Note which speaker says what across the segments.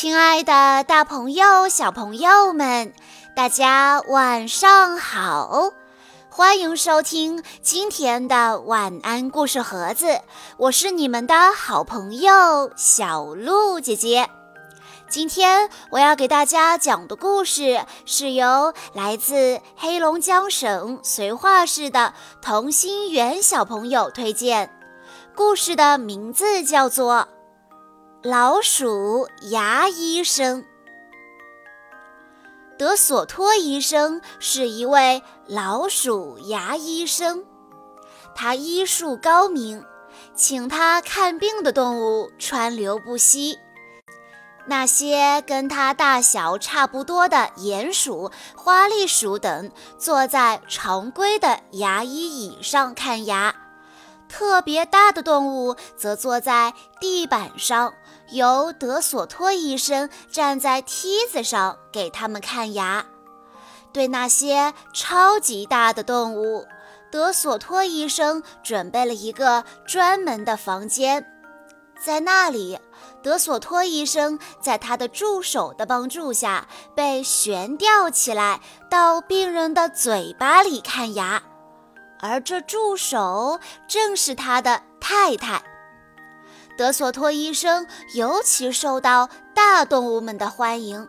Speaker 1: 亲爱的，大朋友、小朋友们，大家晚上好！欢迎收听今天的晚安故事盒子，我是你们的好朋友小鹿姐姐。今天我要给大家讲的故事是由来自黑龙江省绥化市的童心圆小朋友推荐，故事的名字叫做。老鼠牙医生德索托医生是一位老鼠牙医生，他医术高明，请他看病的动物川流不息。那些跟他大小差不多的鼹鼠、花栗鼠等，坐在常规的牙医椅上看牙。特别大的动物则坐在地板上，由德索托医生站在梯子上给他们看牙。对那些超级大的动物，德索托医生准备了一个专门的房间，在那里，德索托医生在他的助手的帮助下被悬吊起来，到病人的嘴巴里看牙。而这助手正是他的太太。德索托医生尤其受到大动物们的欢迎，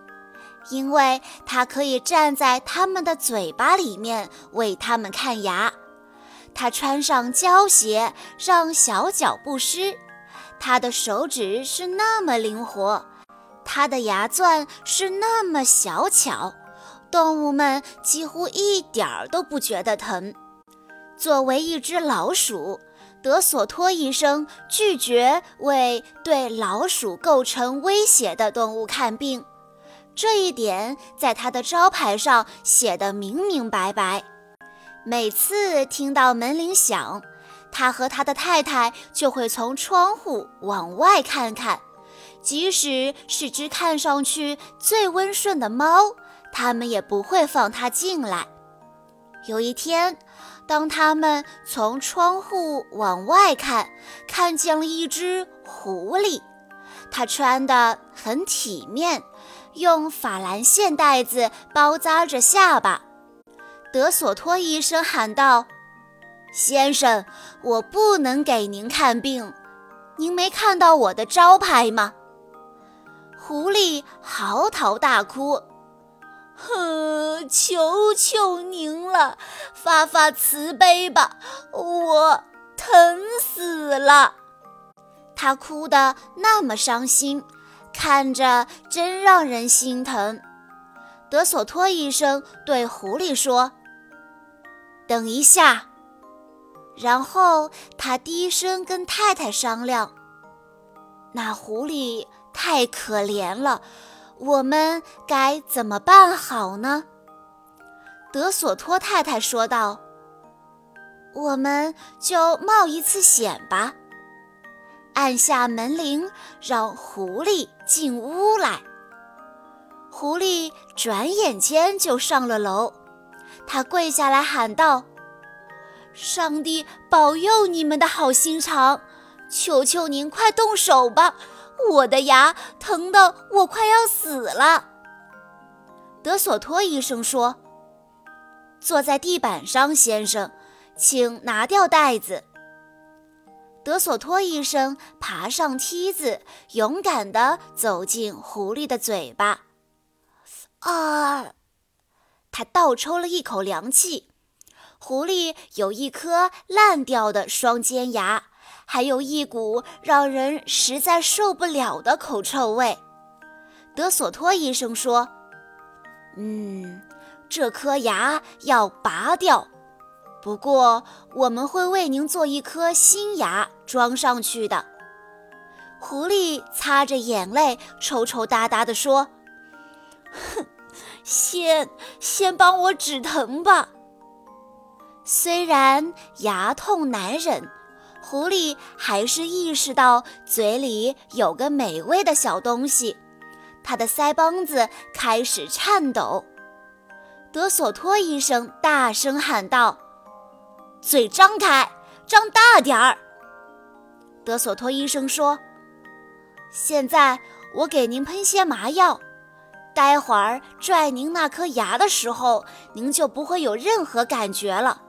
Speaker 1: 因为他可以站在他们的嘴巴里面为他们看牙。他穿上胶鞋，让小脚不湿。他的手指是那么灵活，他的牙钻是那么小巧，动物们几乎一点儿都不觉得疼。作为一只老鼠，德索托医生拒绝为对老鼠构成威胁的动物看病，这一点在他的招牌上写得明明白白。每次听到门铃响，他和他的太太就会从窗户往外看看，即使是只看上去最温顺的猫，他们也不会放它进来。有一天，当他们从窗户往外看，看见了一只狐狸。它穿得很体面，用法兰线带子包扎着下巴。德索托医生喊道：“先生，我不能给您看病。您没看到我的招牌吗？”狐狸嚎啕大哭。哼，求求您了，发发慈悲吧，我疼死了。他哭得那么伤心，看着真让人心疼。德索托医生对狐狸说：“等一下。”然后他低声跟太太商量：“那狐狸太可怜了。”我们该怎么办好呢？德索托太太说道：“我们就冒一次险吧，按下门铃，让狐狸进屋来。”狐狸转眼间就上了楼，他跪下来喊道：“上帝保佑你们的好心肠，求求您快动手吧！”我的牙疼得我快要死了。德索托医生说：“坐在地板上，先生，请拿掉袋子。”德索托医生爬上梯子，勇敢地走进狐狸的嘴巴。啊！他倒抽了一口凉气。狐狸有一颗烂掉的双尖牙。还有一股让人实在受不了的口臭味。德索托医生说：“嗯，这颗牙要拔掉，不过我们会为您做一颗新牙装上去的。”狐狸擦着眼泪，抽抽搭搭地说：“哼，先先帮我止疼吧。虽然牙痛难忍。”狐狸还是意识到嘴里有个美味的小东西，它的腮帮子开始颤抖。德索托医生大声喊道：“嘴张开，张大点儿！”德索托医生说：“现在我给您喷些麻药，待会儿拽您那颗牙的时候，您就不会有任何感觉了。”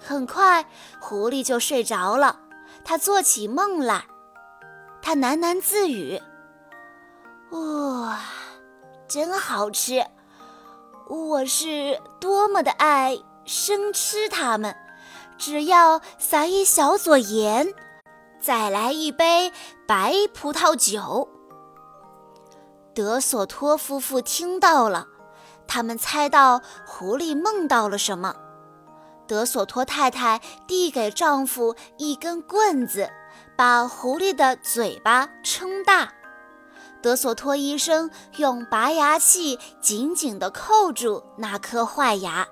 Speaker 1: 很快，狐狸就睡着了。它做起梦来，它喃喃自语：“哇，真好吃！我是多么的爱生吃它们！只要撒一小撮盐，再来一杯白葡萄酒。”德索托夫妇听到了，他们猜到狐狸梦到了什么。德索托太太递给丈夫一根棍子，把狐狸的嘴巴撑大。德索托医生用拔牙器紧紧地扣住那颗坏牙，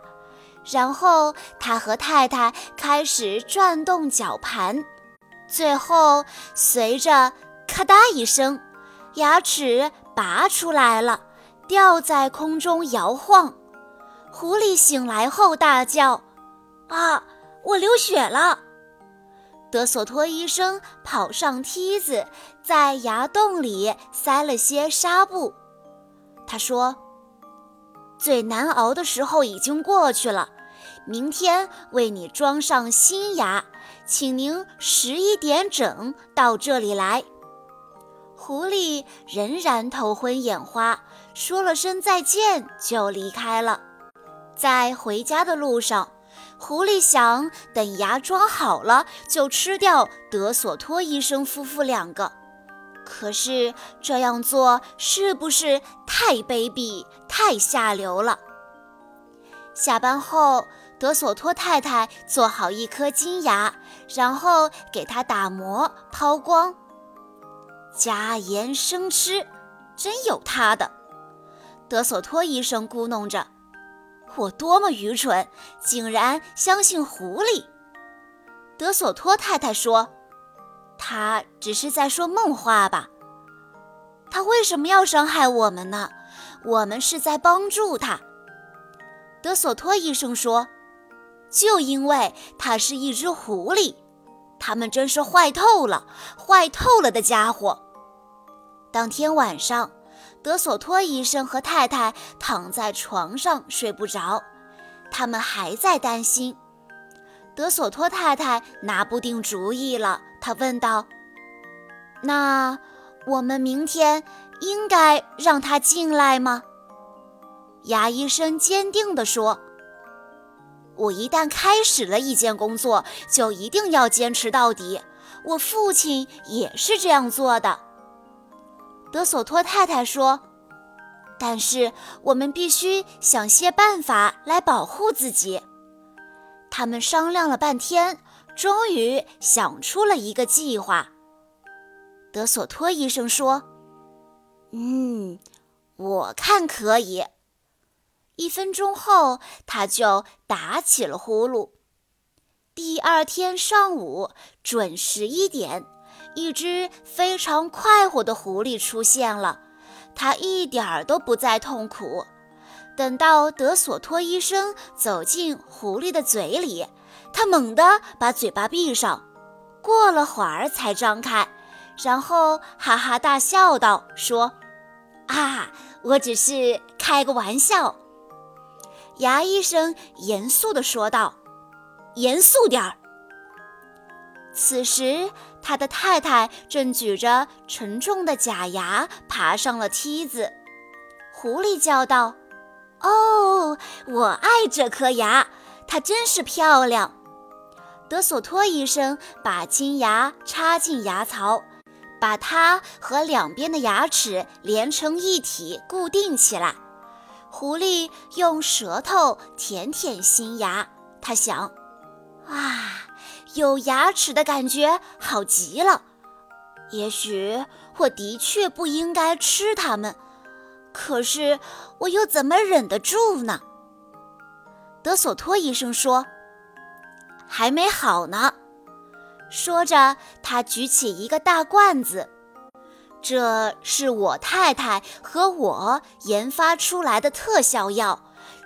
Speaker 1: 然后他和太太开始转动绞盘。最后，随着咔嗒一声，牙齿拔出来了，吊在空中摇晃。狐狸醒来后大叫。啊！我流血了。德索托医生跑上梯子，在牙洞里塞了些纱布。他说：“最难熬的时候已经过去了，明天为你装上新牙，请您十一点整到这里来。”狐狸仍然头昏眼花，说了声再见就离开了。在回家的路上。狐狸想等牙装好了就吃掉德索托医生夫妇两个，可是这样做是不是太卑鄙、太下流了？下班后，德索托太太做好一颗金牙，然后给它打磨、抛光、加盐生吃，真有他的！德索托医生咕哝着。我多么愚蠢，竟然相信狐狸！德索托太太说：“他只是在说梦话吧？他为什么要伤害我们呢？我们是在帮助他。”德索托医生说：“就因为他是一只狐狸，他们真是坏透了，坏透了的家伙。”当天晚上。德索托医生和太太躺在床上睡不着，他们还在担心。德索托太太拿不定主意了，她问道：“那我们明天应该让他进来吗？”牙医生坚定地说：“我一旦开始了一件工作，就一定要坚持到底。我父亲也是这样做的。”德索托太太说：“但是我们必须想些办法来保护自己。”他们商量了半天，终于想出了一个计划。德索托医生说：“嗯，我看可以。”一分钟后，他就打起了呼噜。第二天上午准时一点。一只非常快活的狐狸出现了，它一点儿都不再痛苦。等到德索托医生走进狐狸的嘴里，他猛地把嘴巴闭上，过了会儿才张开，然后哈哈大笑道：“说，啊，我只是开个玩笑。”牙医生严肃地说道：“严肃点儿。”此时，他的太太正举着沉重的假牙爬上了梯子。狐狸叫道：“哦，我爱这颗牙，它真是漂亮。”德索托医生把金牙插进牙槽，把它和两边的牙齿连成一体，固定起来。狐狸用舌头舔舔新牙，他想：“啊。”有牙齿的感觉好极了，也许我的确不应该吃它们，可是我又怎么忍得住呢？德索托医生说：“还没好呢。”说着，他举起一个大罐子，这是我太太和我研发出来的特效药，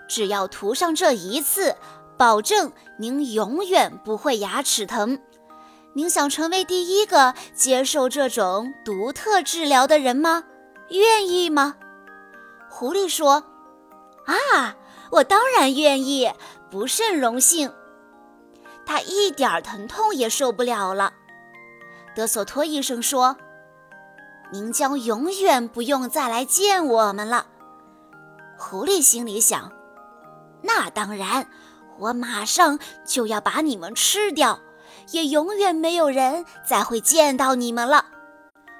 Speaker 1: 只要涂上这一次。保证您永远不会牙齿疼。您想成为第一个接受这种独特治疗的人吗？愿意吗？狐狸说：“啊，我当然愿意，不甚荣幸。”他一点疼痛也受不了了。德索托医生说：“您将永远不用再来见我们了。”狐狸心里想：“那当然，我马上就要把你们吃掉。”也永远没有人再会见到你们了。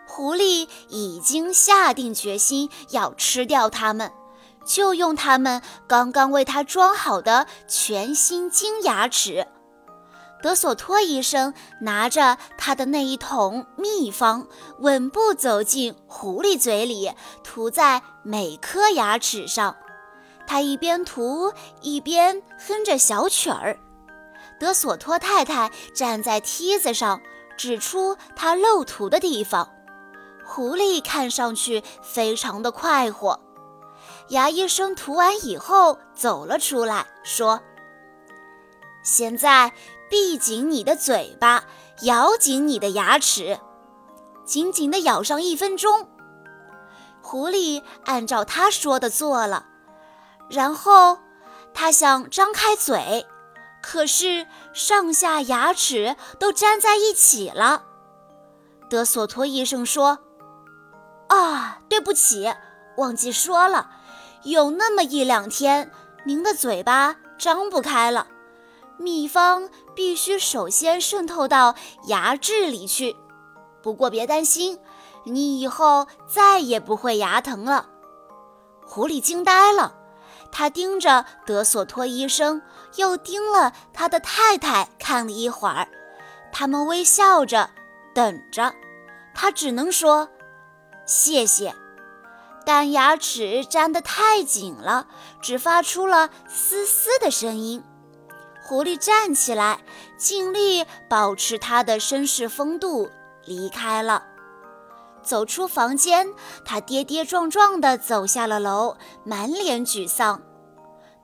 Speaker 1: 狐狸已经下定决心要吃掉它们，就用他们刚刚为它装好的全新金牙齿。德索托医生拿着他的那一桶秘方，稳步走进狐狸嘴里，涂在每颗牙齿上。他一边涂一边哼着小曲儿。德索托太太站在梯子上，指出他漏涂的地方。狐狸看上去非常的快活。牙医生涂完以后走了出来，说：“现在闭紧你的嘴巴，咬紧你的牙齿，紧紧地咬上一分钟。”狐狸按照他说的做了，然后他想张开嘴。可是上下牙齿都粘在一起了。德索托医生说：“啊，对不起，忘记说了，有那么一两天，您的嘴巴张不开了。秘方必须首先渗透到牙质里去。不过别担心，你以后再也不会牙疼了。”狐狸惊呆了。他盯着德索托医生，又盯了他的太太看了一会儿，他们微笑着等着。他只能说谢谢，但牙齿粘得太紧了，只发出了嘶嘶的声音。狐狸站起来，尽力保持他的绅士风度，离开了。走出房间，他跌跌撞撞地走下了楼，满脸沮丧。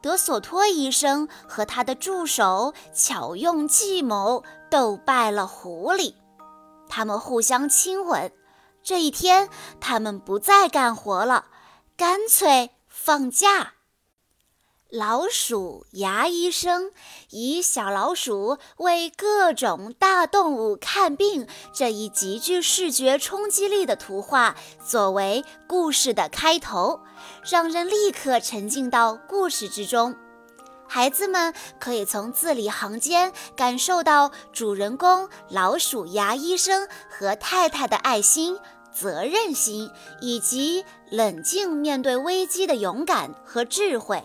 Speaker 1: 德索托医生和他的助手巧用计谋斗败了狐狸，他们互相亲吻。这一天，他们不再干活了，干脆放假。老鼠牙医生以小老鼠为各种大动物看病这一极具视觉冲击力的图画作为故事的开头，让人立刻沉浸到故事之中。孩子们可以从字里行间感受到主人公老鼠牙医生和太太的爱心、责任心以及冷静面对危机的勇敢和智慧。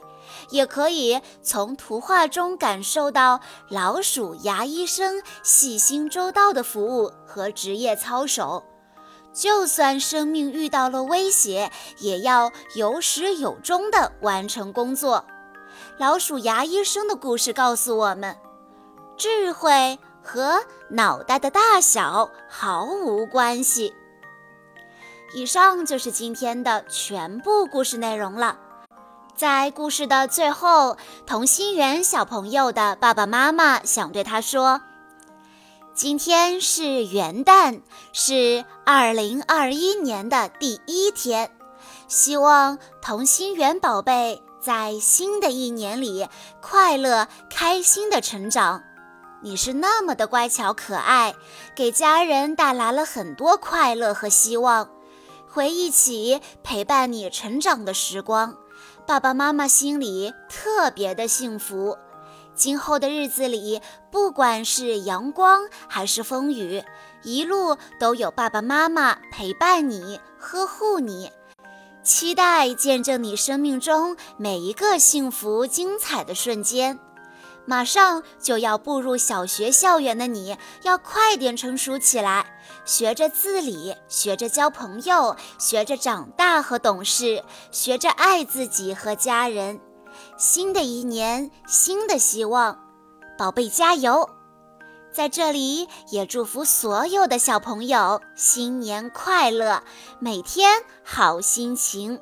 Speaker 1: 也可以从图画中感受到老鼠牙医生细心周到的服务和职业操守。就算生命遇到了威胁，也要有始有终地完成工作。老鼠牙医生的故事告诉我们，智慧和脑袋的大小毫无关系。以上就是今天的全部故事内容了。在故事的最后，同心圆小朋友的爸爸妈妈想对他说：“今天是元旦，是二零二一年的第一天。希望同心圆宝贝在新的一年里快乐开心的成长。你是那么的乖巧可爱，给家人带来了很多快乐和希望。回忆起陪伴你成长的时光。”爸爸妈妈心里特别的幸福，今后的日子里，不管是阳光还是风雨，一路都有爸爸妈妈陪伴你、呵护你。期待见证你生命中每一个幸福精彩的瞬间。马上就要步入小学校园的你，要快点成熟起来，学着自理，学着交朋友，学着长大和懂事，学着爱自己和家人。新的一年，新的希望，宝贝加油！在这里也祝福所有的小朋友新年快乐，每天好心情。